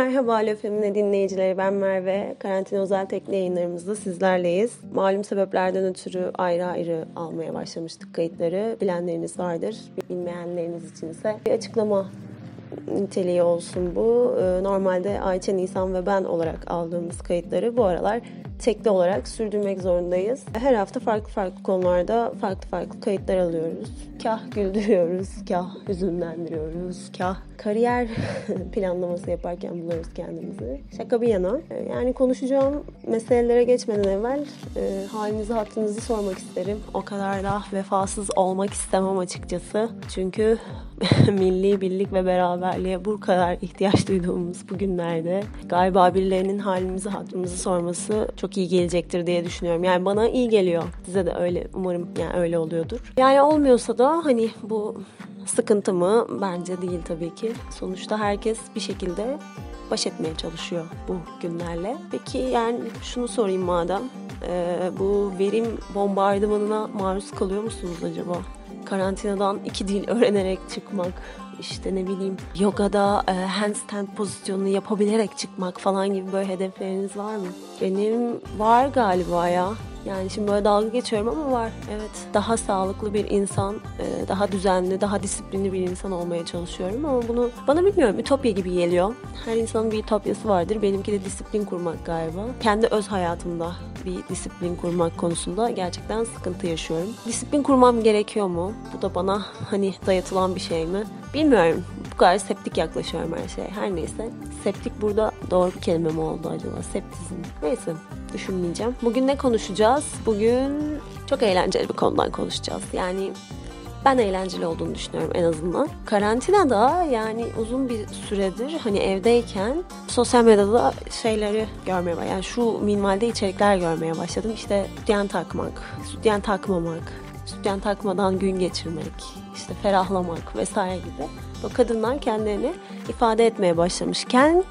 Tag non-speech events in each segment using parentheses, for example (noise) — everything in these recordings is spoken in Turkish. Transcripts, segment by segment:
Merhaba Alo Femine dinleyicileri ben Merve. Karantina özel tekne yayınlarımızda sizlerleyiz. Malum sebeplerden ötürü ayrı ayrı almaya başlamıştık kayıtları. Bilenleriniz vardır. Bilmeyenleriniz içinse bir açıklama niteliği olsun bu. Ee, normalde Ayça, Nisan ve ben olarak aldığımız kayıtları bu aralar tekli olarak sürdürmek zorundayız. Her hafta farklı farklı konularda farklı farklı kayıtlar alıyoruz. Kah güldürüyoruz, kah hüzünlendiriyoruz, kah kariyer (laughs) planlaması yaparken buluyoruz kendimizi. Şaka bir yana. Yani konuşacağım meselelere geçmeden evvel e, halinizi hattınızı sormak isterim. O kadar da vefasız olmak istemem açıkçası. Çünkü (laughs) milli birlik ve beraberliğe bu kadar ihtiyaç duyduğumuz bu günlerde galiba birilerinin halimizi hattımızı sorması çok iyi gelecektir diye düşünüyorum. Yani bana iyi geliyor. Size de öyle umarım yani öyle oluyordur. Yani olmuyorsa da hani bu sıkıntı mı? Bence değil tabii ki. Sonuçta herkes bir şekilde baş etmeye çalışıyor bu günlerle. Peki yani şunu sorayım madem. Ee, bu verim bombardımanına maruz kalıyor musunuz acaba? Karantinadan iki dil öğrenerek çıkmak, işte ne bileyim yogada e, handstand pozisyonunu yapabilerek çıkmak falan gibi böyle hedefleriniz var mı? Benim var galiba ya. Yani şimdi böyle dalga geçiyorum ama var. Evet. Daha sağlıklı bir insan, e, daha düzenli, daha disiplinli bir insan olmaya çalışıyorum ama bunu bana bilmiyorum ütopya gibi geliyor. Her insanın bir ütopyası vardır. Benimki de disiplin kurmak galiba. Kendi öz hayatımda bir disiplin kurmak konusunda gerçekten sıkıntı yaşıyorum. Disiplin kurmam gerekiyor mu? Bu da bana hani dayatılan bir şey mi? Bilmiyorum. Bu kadar septik yaklaşıyorum her şeye. Her neyse. Septik burada doğru bir kelime mi oldu acaba? Septizm. Neyse. Düşünmeyeceğim. Bugün ne konuşacağız? Bugün çok eğlenceli bir konudan konuşacağız. Yani ben eğlenceli olduğunu düşünüyorum en azından. Karantinada yani uzun bir süredir hani evdeyken sosyal medyada şeyleri görmeye başladım. Yani şu minvalde içerikler görmeye başladım. İşte sütyen takmak, sütyen takmamak, sütyen takmadan gün geçirmek, işte ferahlamak vesaire gibi. O kadınlar kendilerini ifade etmeye başlamışken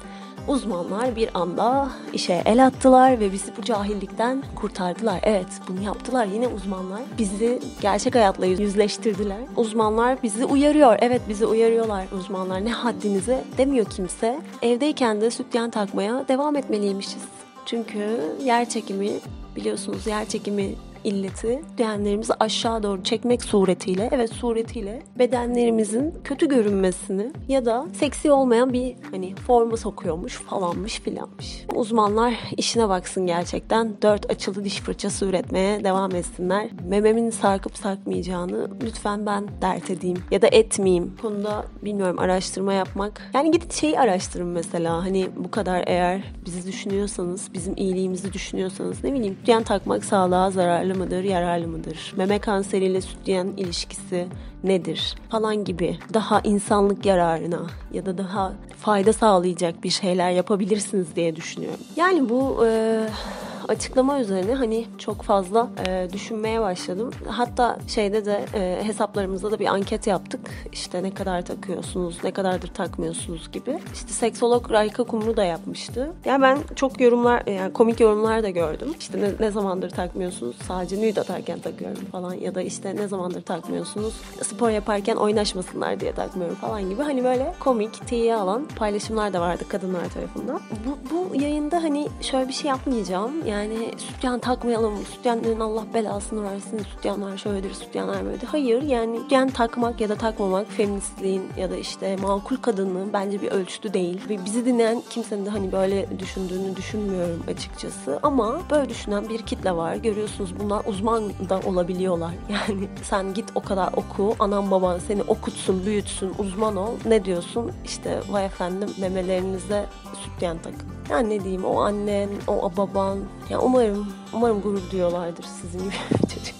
uzmanlar bir anda işe el attılar ve bizi bu cahillikten kurtardılar. Evet bunu yaptılar yine uzmanlar. Bizi gerçek hayatla yüzleştirdiler. Uzmanlar bizi uyarıyor. Evet bizi uyarıyorlar uzmanlar. Ne haddinize demiyor kimse. Evdeyken de sütyen takmaya devam etmeliymişiz. Çünkü yer çekimi biliyorsunuz yer çekimi illeti bedenlerimizi aşağı doğru çekmek suretiyle evet suretiyle bedenlerimizin kötü görünmesini ya da seksi olmayan bir hani forma sokuyormuş falanmış filanmış. Uzmanlar işine baksın gerçekten. Dört açılı diş fırçası üretmeye devam etsinler. Mememin sarkıp sarkmayacağını lütfen ben dert edeyim ya da etmeyeyim. Konuda bilmiyorum araştırma yapmak. Yani gidin şeyi araştırın mesela. Hani bu kadar eğer bizi düşünüyorsanız, bizim iyiliğimizi düşünüyorsanız ne bileyim. Sütyen takmak sağlığa zararlı zararlı mıdır, yararlı mıdır? Meme kanseriyle sütyen ilişkisi nedir? Falan gibi daha insanlık yararına ya da daha fayda sağlayacak bir şeyler yapabilirsiniz diye düşünüyorum. Yani bu e, açıklama üzerine hani çok fazla e, düşünmeye başladım. Hatta şeyde de e, hesaplarımızda da bir anket yaptık. İşte ne kadar takıyorsunuz, ne kadardır takmıyorsunuz gibi. İşte seksolog Rayka Kumru da yapmıştı. Yani ben çok yorumlar, yani komik yorumlar da gördüm. İşte ne, ne zamandır takmıyorsunuz? Sadece nude atarken takıyorum falan. Ya da işte ne zamandır takmıyorsunuz? Spor yaparken oynaşmasınlar diye takmıyorum falan gibi. Hani böyle komik, tiye alan paylaşımlar da vardı kadınlar tarafından. Bu, bu yayında hani şöyle bir şey yapmayacağım. Yani yani sütyen takmayalım, sütyenlerin Allah belasını versin, sütyenler şöyledir, sütyenler böyledir. Hayır yani sütyen takmak ya da takmamak feministliğin ya da işte makul kadının bence bir ölçütü değil. Ve bizi dinleyen kimsenin de hani böyle düşündüğünü düşünmüyorum açıkçası. Ama böyle düşünen bir kitle var. Görüyorsunuz bunlar uzman da olabiliyorlar. (laughs) Yani sen git o kadar oku, anam baban seni okutsun, büyütsün, uzman ol. Ne diyorsun? İşte vay efendim memelerinize sütyen takın. Yani ne diyeyim o annen, o baban. Ya umarım, umarım gurur duyuyorlardır sizin gibi çocuk.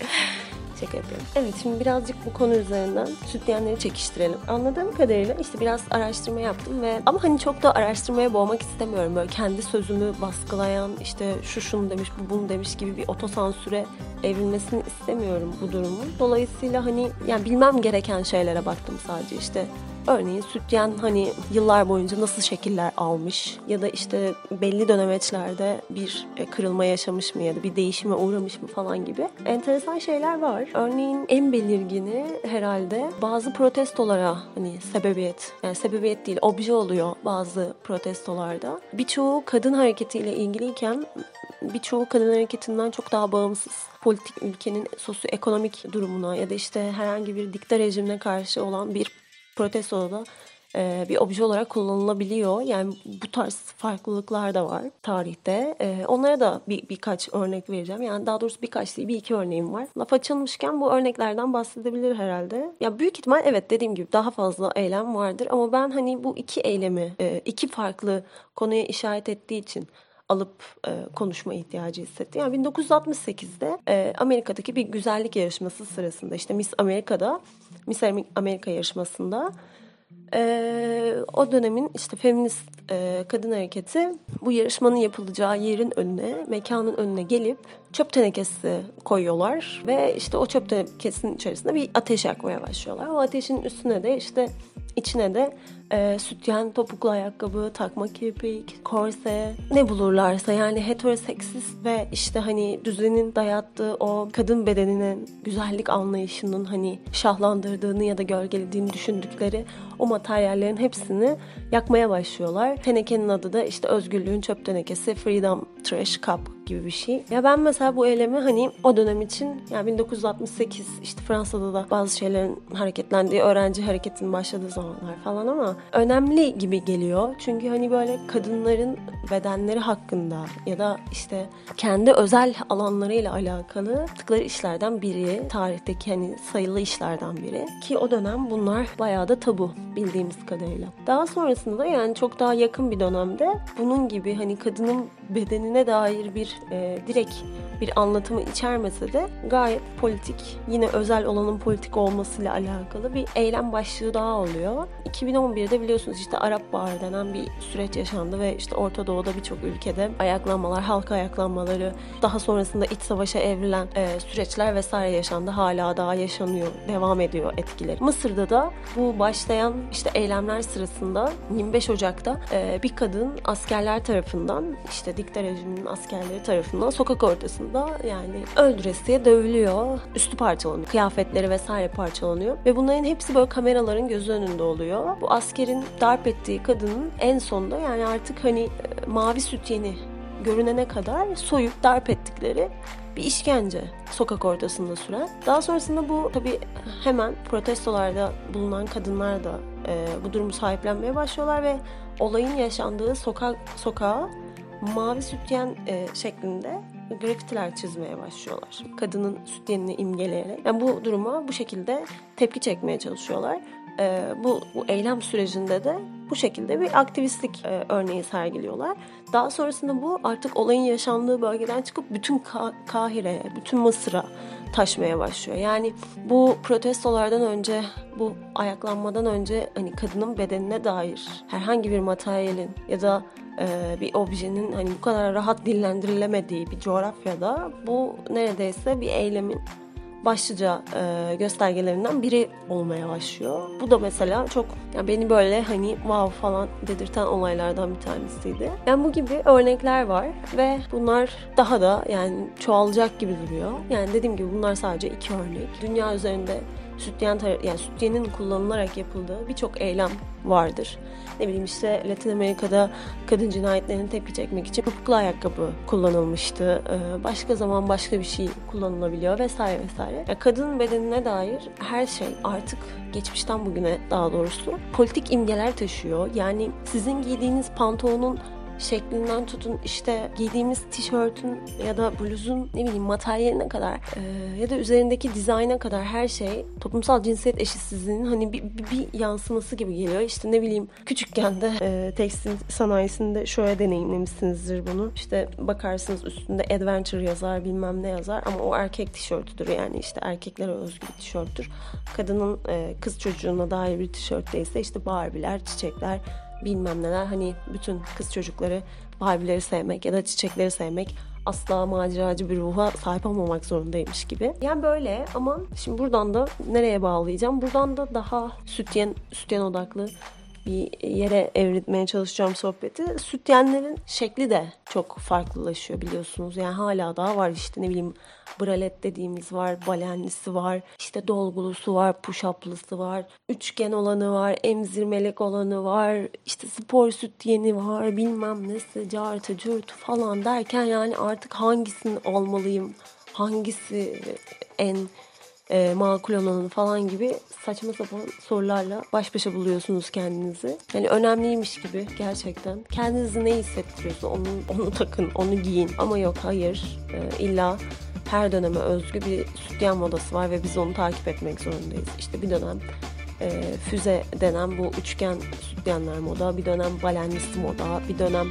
Şaka yapıyorum. Evet şimdi birazcık bu konu üzerinden sütyenleri çekiştirelim. Anladığım kadarıyla işte biraz araştırma yaptım ve ama hani çok da araştırmaya boğmak istemiyorum. Böyle kendi sözümü baskılayan işte şu şunu demiş bu bunu demiş gibi bir otosansüre evrilmesini istemiyorum bu durumun. Dolayısıyla hani yani bilmem gereken şeylere baktım sadece işte Örneğin sütyen hani yıllar boyunca nasıl şekiller almış ya da işte belli dönemeçlerde bir e, kırılma yaşamış mı ya da bir değişime uğramış mı falan gibi enteresan şeyler var. Örneğin en belirgini herhalde bazı protestolara hani sebebiyet yani sebebiyet değil obje oluyor bazı protestolarda. Birçoğu kadın hareketiyle ilgiliyken birçoğu kadın hareketinden çok daha bağımsız politik ülkenin sosyoekonomik durumuna ya da işte herhangi bir dikta rejimine karşı olan bir protestoda e, bir obje olarak kullanılabiliyor. Yani bu tarz farklılıklar da var tarihte. E, onlara da bir birkaç örnek vereceğim. Yani daha doğrusu birkaç değil bir iki örneğim var. Laf açılmışken bu örneklerden bahsedebilir herhalde. Ya büyük ihtimal evet dediğim gibi daha fazla eylem vardır ama ben hani bu iki eylemi e, iki farklı konuya işaret ettiği için alıp e, konuşma ihtiyacı hissetti. Yani 1968'de e, Amerika'daki bir güzellik yarışması sırasında işte Miss Amerika'da Miss Amerika yarışmasında e, o dönemin işte feminist e, kadın hareketi bu yarışmanın yapılacağı yerin önüne, mekanın önüne gelip çöp tenekesi koyuyorlar ve işte o çöp tenekesinin içerisinde bir ateş yakmaya başlıyorlar. O ateşin üstüne de işte içine de e, sütyen, topuklu ayakkabı, takma kirpik, korse ne bulurlarsa yani heteroseksist ve işte hani düzenin dayattığı o kadın bedeninin güzellik anlayışının hani şahlandırdığını ya da gölgelediğini düşündükleri o materyallerin hepsini yakmaya başlıyorlar. Tenekenin adı da işte özgürlüğün çöp tenekesi Freedom Trash Cup gibi bir şey. Ya ben mesela bu eylemi hani o dönem için yani 1968 işte Fransa'da da bazı şeylerin hareketlendiği öğrenci hareketinin başladığı zamanlar falan ama önemli gibi geliyor. Çünkü hani böyle kadınların bedenleri hakkında ya da işte kendi özel alanlarıyla alakalı yaptıkları işlerden biri, tarihteki hani sayılı işlerden biri ki o dönem bunlar bayağı da tabu bildiğimiz kadarıyla. Daha sonrasında da yani çok daha yakın bir dönemde bunun gibi hani kadının bedenine dair bir e, direkt bir anlatımı içermese de gayet politik, yine özel olanın politik olmasıyla alakalı bir eylem başlığı daha oluyor. 2011'de biliyorsunuz işte Arap Baharı denen bir süreç yaşandı ve işte Orta Doğu'da birçok ülkede ayaklanmalar, halk ayaklanmaları, daha sonrasında iç savaşa evrilen e, süreçler vesaire yaşandı. Hala daha yaşanıyor, devam ediyor etkileri. Mısır'da da bu başlayan işte eylemler sırasında 25 Ocak'ta e, bir kadın askerler tarafından işte dikta rejiminin askerleri tarafından sokak ortasında yani öldüresiye dövülüyor. Üstü parçalanıyor. Kıyafetleri vesaire parçalanıyor. Ve bunların hepsi böyle kameraların gözü önünde oluyor. Bu askerin darp ettiği kadının en sonunda yani artık hani e, mavi sütyeni görünene kadar soyup darp ettikleri bir işkence sokak ortasında süren. Daha sonrasında bu tabii hemen protestolarda bulunan kadınlar da e, bu durumu sahiplenmeye başlıyorlar ve olayın yaşandığı sokak sokağa mavi sütyen e, şeklinde grafitiler çizmeye başlıyorlar. Kadının sütyenini imgeleyerek. Yani bu duruma bu şekilde tepki çekmeye çalışıyorlar. E, bu, bu eylem sürecinde de bu şekilde bir aktivistlik e, örneği sergiliyorlar. Daha sonrasında bu artık olayın yaşandığı bölgeden çıkıp bütün Ka- Kahire'ye, bütün Mısır'a taşmaya başlıyor. Yani bu protestolardan önce, bu ayaklanmadan önce hani kadının bedenine dair herhangi bir materyalin ya da bir objenin hani bu kadar rahat dillendirilemediği bir coğrafyada bu neredeyse bir eylemin başlıca e, göstergelerinden biri olmaya başlıyor. Bu da mesela çok yani beni böyle hani wow falan dedirten olaylardan bir tanesiydi. Yani bu gibi örnekler var ve bunlar daha da yani çoğalacak gibi duruyor. Yani dediğim gibi bunlar sadece iki örnek. Dünya üzerinde sütyen yani sütyenin kullanılarak yapıldığı birçok eylem vardır. Ne bileyim işte Latin Amerika'da kadın cinayetlerine tepki çekmek için topuklu ayakkabı kullanılmıştı. Ee, başka zaman başka bir şey kullanılabiliyor vesaire vesaire. Yani kadın bedenine dair her şey artık geçmişten bugüne daha doğrusu politik imgeler taşıyor. Yani sizin giydiğiniz pantolonun şeklinden tutun işte giydiğimiz tişörtün ya da bluzun ne bileyim materyaline kadar e, ya da üzerindeki dizayna kadar her şey toplumsal cinsiyet eşitsizliğinin hani bir, bir, bir yansıması gibi geliyor. İşte ne bileyim küçükken de e, tekstil sanayisinde şöyle deneyimlemişsinizdir bunu. İşte bakarsınız üstünde adventure yazar bilmem ne yazar ama o erkek tişörtüdür yani işte erkeklere özgü bir tişörttür. Kadının e, kız çocuğuna dair bir tişört değilse işte Barbie'ler, çiçekler bilmem neler hani bütün kız çocukları Barbie'leri sevmek ya da çiçekleri sevmek asla maceracı bir ruha sahip olmamak zorundaymış gibi. Yani böyle ama şimdi buradan da nereye bağlayacağım? Buradan da daha sütyen, sütyen odaklı bir yere evritmeye çalışacağım sohbeti. Sütyenlerin şekli de çok farklılaşıyor biliyorsunuz. Yani hala daha var işte ne bileyim bralet dediğimiz var, balenlisi var, işte dolgulusu var, push-up'lısı var, üçgen olanı var, emzirmelik olanı var, işte spor sütyeni var, bilmem nesi, cartı, curtu falan derken yani artık hangisini almalıyım, hangisi en e, makul olanı falan gibi saçma sapan sorularla baş başa buluyorsunuz kendinizi. Yani önemliymiş gibi gerçekten. Kendinizi ne hissettiriyorsa onu, (laughs) onu takın, onu giyin. Ama yok hayır e, illa her döneme özgü bir sütyen modası var ve biz onu takip etmek zorundayız. İşte bir dönem e, füze denen bu üçgen sütyenler moda, bir dönem balenlisi moda, bir dönem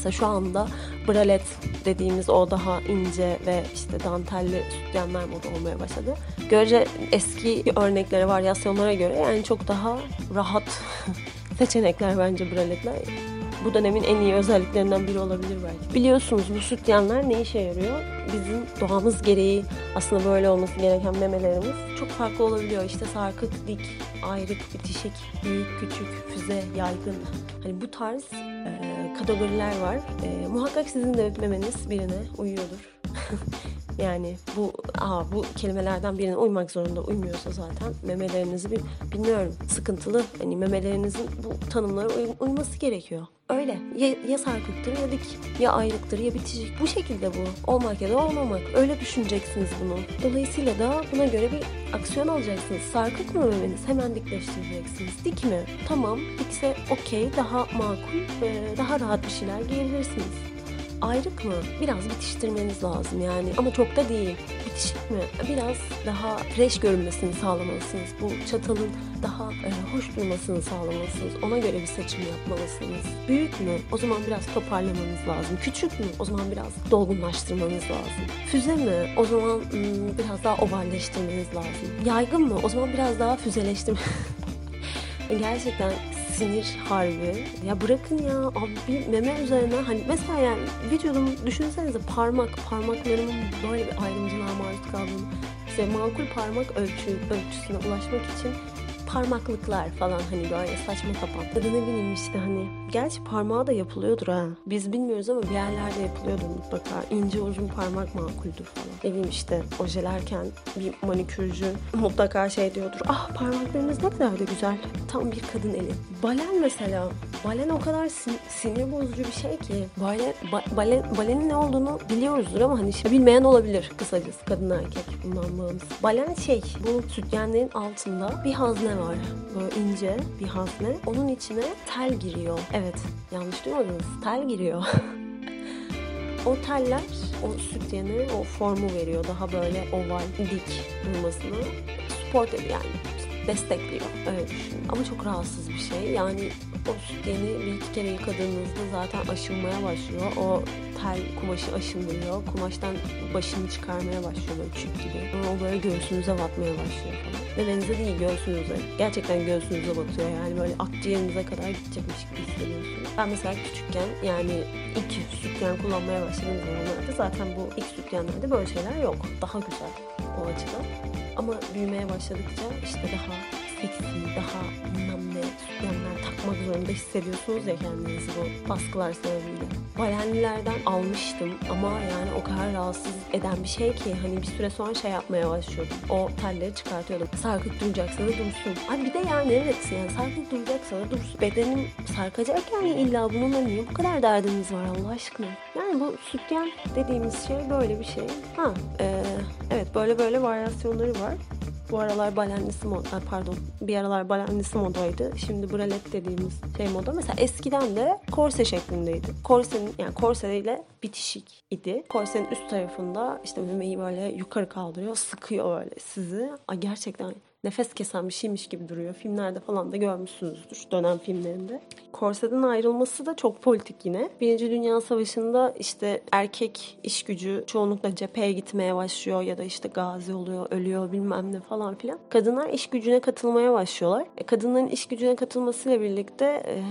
Mesela şu anda bralet dediğimiz o daha ince ve işte dantelli sütyenler moda olmaya başladı. Görece eski örneklere, varyasyonlara göre yani çok daha rahat (laughs) seçenekler bence braletler. Bu dönemin en iyi özelliklerinden biri olabilir belki. Biliyorsunuz bu sütyenler ne işe yarıyor? Bizim doğamız gereği aslında böyle olması gereken memelerimiz çok farklı olabiliyor. İşte sarkık, dik, ayrık, bitişik, büyük, küçük, füze, yaygın. Hani bu tarz e, kategoriler var. E, muhakkak sizin de memeniz birine uyuyordur. (laughs) yani bu aa, bu kelimelerden birine uymak zorunda uymuyorsa zaten memelerinizi bir bilmiyorum sıkıntılı. Hani memelerinizin bu tanımlara uy, uyması gerekiyor. Öyle. Ya, ya sarkıktır ya dik, ya ayrıktır ya bitişik. Bu şekilde bu. Olmak ya da olmamak. Öyle düşüneceksiniz bunu. Dolayısıyla da buna göre bir aksiyon alacaksınız. Sarkık mı memeniz? Hemen dikleştireceksiniz. Dik mi? Tamam. Dikse okey. Daha makul. Daha rahat bir şeyler giyebilirsiniz ayrık mı? Biraz bitiştirmeniz lazım yani ama çok da değil. Bitişik mi? Biraz daha fresh görünmesini sağlamalısınız. Bu çatalın daha e, hoş durmasını sağlamalısınız. Ona göre bir seçim yapmalısınız. Büyük mü? O zaman biraz toparlamanız lazım. Küçük mü? O zaman biraz dolgunlaştırmanız lazım. Füze mi? O zaman hmm, biraz daha ovalleştirmeniz lazım. Yaygın mı? O zaman biraz daha füzeleştirmeniz (laughs) Gerçekten sinir harbi. Ya bırakın ya abi meme üzerine hani mesela yani vücudum düşünsenize parmak parmaklarımın böyle bir ayrımcılığa maruz kaldığını işte makul parmak ölçü, ölçüsüne ulaşmak için parmaklıklar falan hani böyle saçma sapan. Ya da ne bileyim işte hani gerçi parmağı da yapılıyordur ha. Biz bilmiyoruz ama bir yerlerde yapılıyordur mutlaka. İnce uzun parmak makuldür falan. Ne bileyim işte ojelerken bir manikürcü mutlaka şey diyordur. Ah parmaklarınız ne kadar da güzel. Tam bir kadın eli. Balen mesela. Balen o kadar sin- sinir bozucu bir şey ki. Balen, ba- balen, balenin ne olduğunu biliyoruzdur ama hani işte bilmeyen olabilir kısacası kadın erkek bundan bağımsız. Balen şey bu sütyenlerin altında bir hazne var. Böyle ince bir hazne. Onun içine tel giriyor. Evet yanlış duymadınız. Tel giriyor. (laughs) o teller o sütyene o formu veriyor. Daha böyle oval, dik durmasını. Ediyor yani destekliyor. Öyle. Ama çok rahatsız bir şey. Yani o sütyeni bir iki kere yıkadığınızda zaten aşınmaya başlıyor. O tel kumaşı aşındırıyor. Kumaştan başını çıkarmaya başlıyor böyle çüp gibi. O böyle göğsünüze batmaya başlıyor falan. Memenize değil göğsünüze. Gerçekten göğsünüze batıyor yani böyle akciğerinize kadar gidecekmiş gibi hissediyorsunuz. Ben mesela küçükken yani ilk sütyen kullanmaya başladığım zamanlarda zaten bu ilk sütyenlerde böyle şeyler yok. Daha güzel o açıdan. Ama büyümeye başladıkça işte daha seksi, daha zorunda hissediyorsunuz ya kendinizi bu baskılar sebebiyle. Balenlilerden almıştım ama yani o kadar rahatsız eden bir şey ki hani bir süre sonra şey yapmaya başlıyordum. O telleri çıkartıyordum. Sarkık duracaksa da dursun. Ay bir de yani evet yani sarkık duracaksa da dursun. Bedenim sarkacak yani illa bununla niye bu kadar derdiniz var Allah aşkına. Yani bu sütyen dediğimiz şey böyle bir şey. Ha e, evet böyle böyle varyasyonları var. Bu aralar balenlisi moda, pardon bir aralar balenlisi modaydı. Şimdi bralet dediğimiz şey moda. Mesela eskiden de korse şeklindeydi. Korsenin yani korseyle bitişik idi. Korsenin üst tarafında işte memeyi böyle yukarı kaldırıyor, sıkıyor böyle sizi. Ay gerçekten nefes kesen bir şeymiş gibi duruyor. Filmlerde falan da görmüşsünüzdür dönem filmlerinde. Korseden ayrılması da çok politik yine. Birinci Dünya Savaşı'nda işte erkek iş gücü çoğunlukla cepheye gitmeye başlıyor ya da işte gazi oluyor, ölüyor bilmem ne falan filan. Kadınlar iş gücüne katılmaya başlıyorlar. E, kadınların iş gücüne katılmasıyla birlikte e,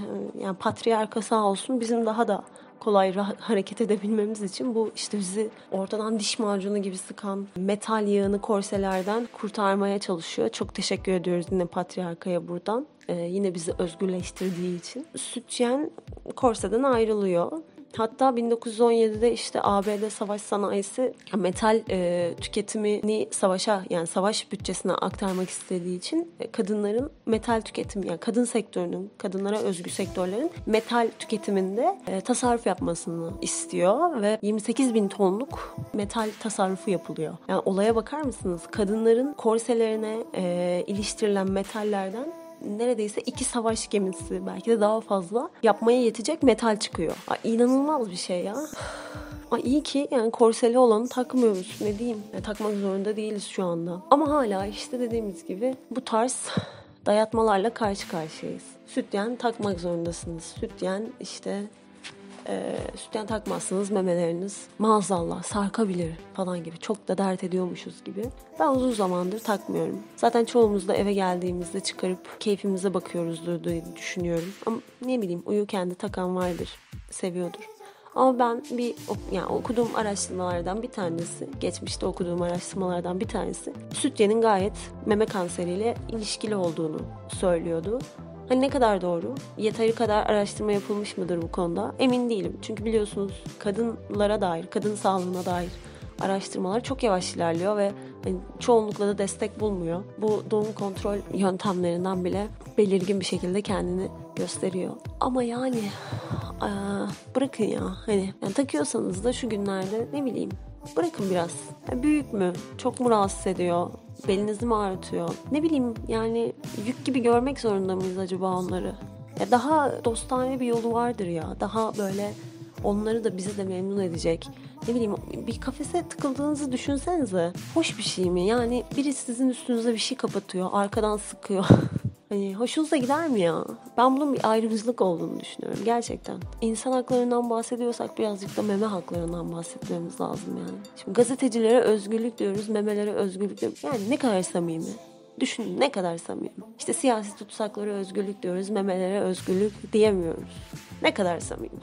yani patriarka sağ olsun bizim daha da kolay hareket edebilmemiz için bu işte bizi ortadan diş macunu gibi sıkan metal yağını korselerden kurtarmaya çalışıyor. Çok teşekkür ediyoruz yine Patriarka'ya buradan. Ee, yine bizi özgürleştirdiği için. Sütyen korseden ayrılıyor. Hatta 1917'de işte ABD savaş sanayisi metal e, tüketimini savaşa yani savaş bütçesine aktarmak istediği için e, kadınların metal tüketimi yani kadın sektörünün, kadınlara özgü sektörlerin metal tüketiminde e, tasarruf yapmasını istiyor ve 28 bin tonluk metal tasarrufu yapılıyor. Yani olaya bakar mısınız? Kadınların korselerine e, iliştirilen metallerden neredeyse iki savaş gemisi belki de daha fazla yapmaya yetecek metal çıkıyor. Ay, inanılmaz bir şey ya. (sighs) Ay iyi ki yani korseli olanı takmıyoruz ne diyeyim. Yani takmak zorunda değiliz şu anda. Ama hala işte dediğimiz gibi bu tarz dayatmalarla karşı karşıyayız. Sütyen takmak zorundasınız. Sütyen işte e, sütyen takmazsınız memeleriniz maazallah sarkabilir falan gibi. Çok da dert ediyormuşuz gibi. Ben uzun zamandır takmıyorum. Zaten çoğumuz da eve geldiğimizde çıkarıp keyfimize bakıyoruzdur diye düşünüyorum. Ama ne bileyim uyurken de takan vardır, seviyordur. Ama ben bir yani okuduğum araştırmalardan bir tanesi, geçmişte okuduğum araştırmalardan bir tanesi sütyenin gayet meme kanseriyle ilişkili olduğunu söylüyordu. Hani ne kadar doğru? Yeteri kadar araştırma yapılmış mıdır bu konuda? Emin değilim. Çünkü biliyorsunuz kadınlara dair, kadın sağlığına dair araştırmalar çok yavaş ilerliyor ve hani çoğunlukla da destek bulmuyor. Bu doğum kontrol yöntemlerinden bile belirgin bir şekilde kendini gösteriyor. Ama yani bırakın ya hani yani takıyorsanız da şu günlerde ne bileyim bırakın biraz. Yani büyük mü? Çok mu rahatsız ediyor? Belinizi mi ağrıtıyor? Ne bileyim yani yük gibi görmek zorunda mıyız acaba onları? Ya daha dostane bir yolu vardır ya. Daha böyle onları da bizi de memnun edecek. Ne bileyim bir kafese tıkıldığınızı düşünsenize. Hoş bir şey mi? Yani biri sizin üstünüze bir şey kapatıyor. Arkadan sıkıyor. (laughs) Hani hoşunuza gider mi ya? Ben bunun bir ayrımcılık olduğunu düşünüyorum gerçekten. İnsan haklarından bahsediyorsak birazcık da meme haklarından bahsetmemiz lazım yani. Şimdi gazetecilere özgürlük diyoruz, memelere özgürlük diyoruz. Yani ne kadar samimi. Düşünün ne kadar samimi. İşte siyasi tutsaklara özgürlük diyoruz, memelere özgürlük diyemiyoruz. Ne kadar samimi. (laughs)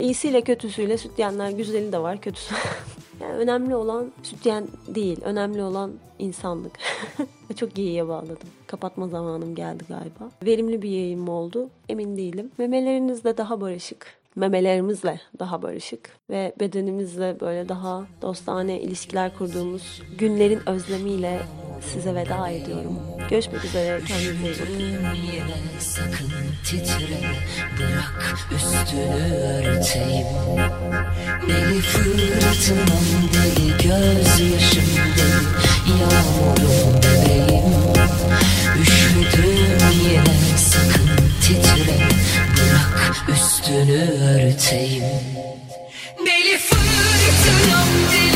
İyisiyle kötüsüyle sütyenler güzeli de var, kötüsü. (laughs) yani önemli olan sütyen değil, önemli olan insanlık. (laughs) Çok iyiye bağladım. Kapatma zamanım geldi galiba. Verimli bir yayın mı oldu? Emin değilim. Memeleriniz de daha barışık. Memelerimizle daha barışık ve bedenimizle böyle daha dostane ilişkiler kurduğumuz günlerin özlemiyle size veda ediyorum. Görüşmek üzere. Sakın titre bırak üstünü örteyim. Deli fırtınam deli gözyaşım deli yağmurum bebeğim. Üşüdüm yine sakın titre bırak üstünü örteyim. Deli fırtınam deli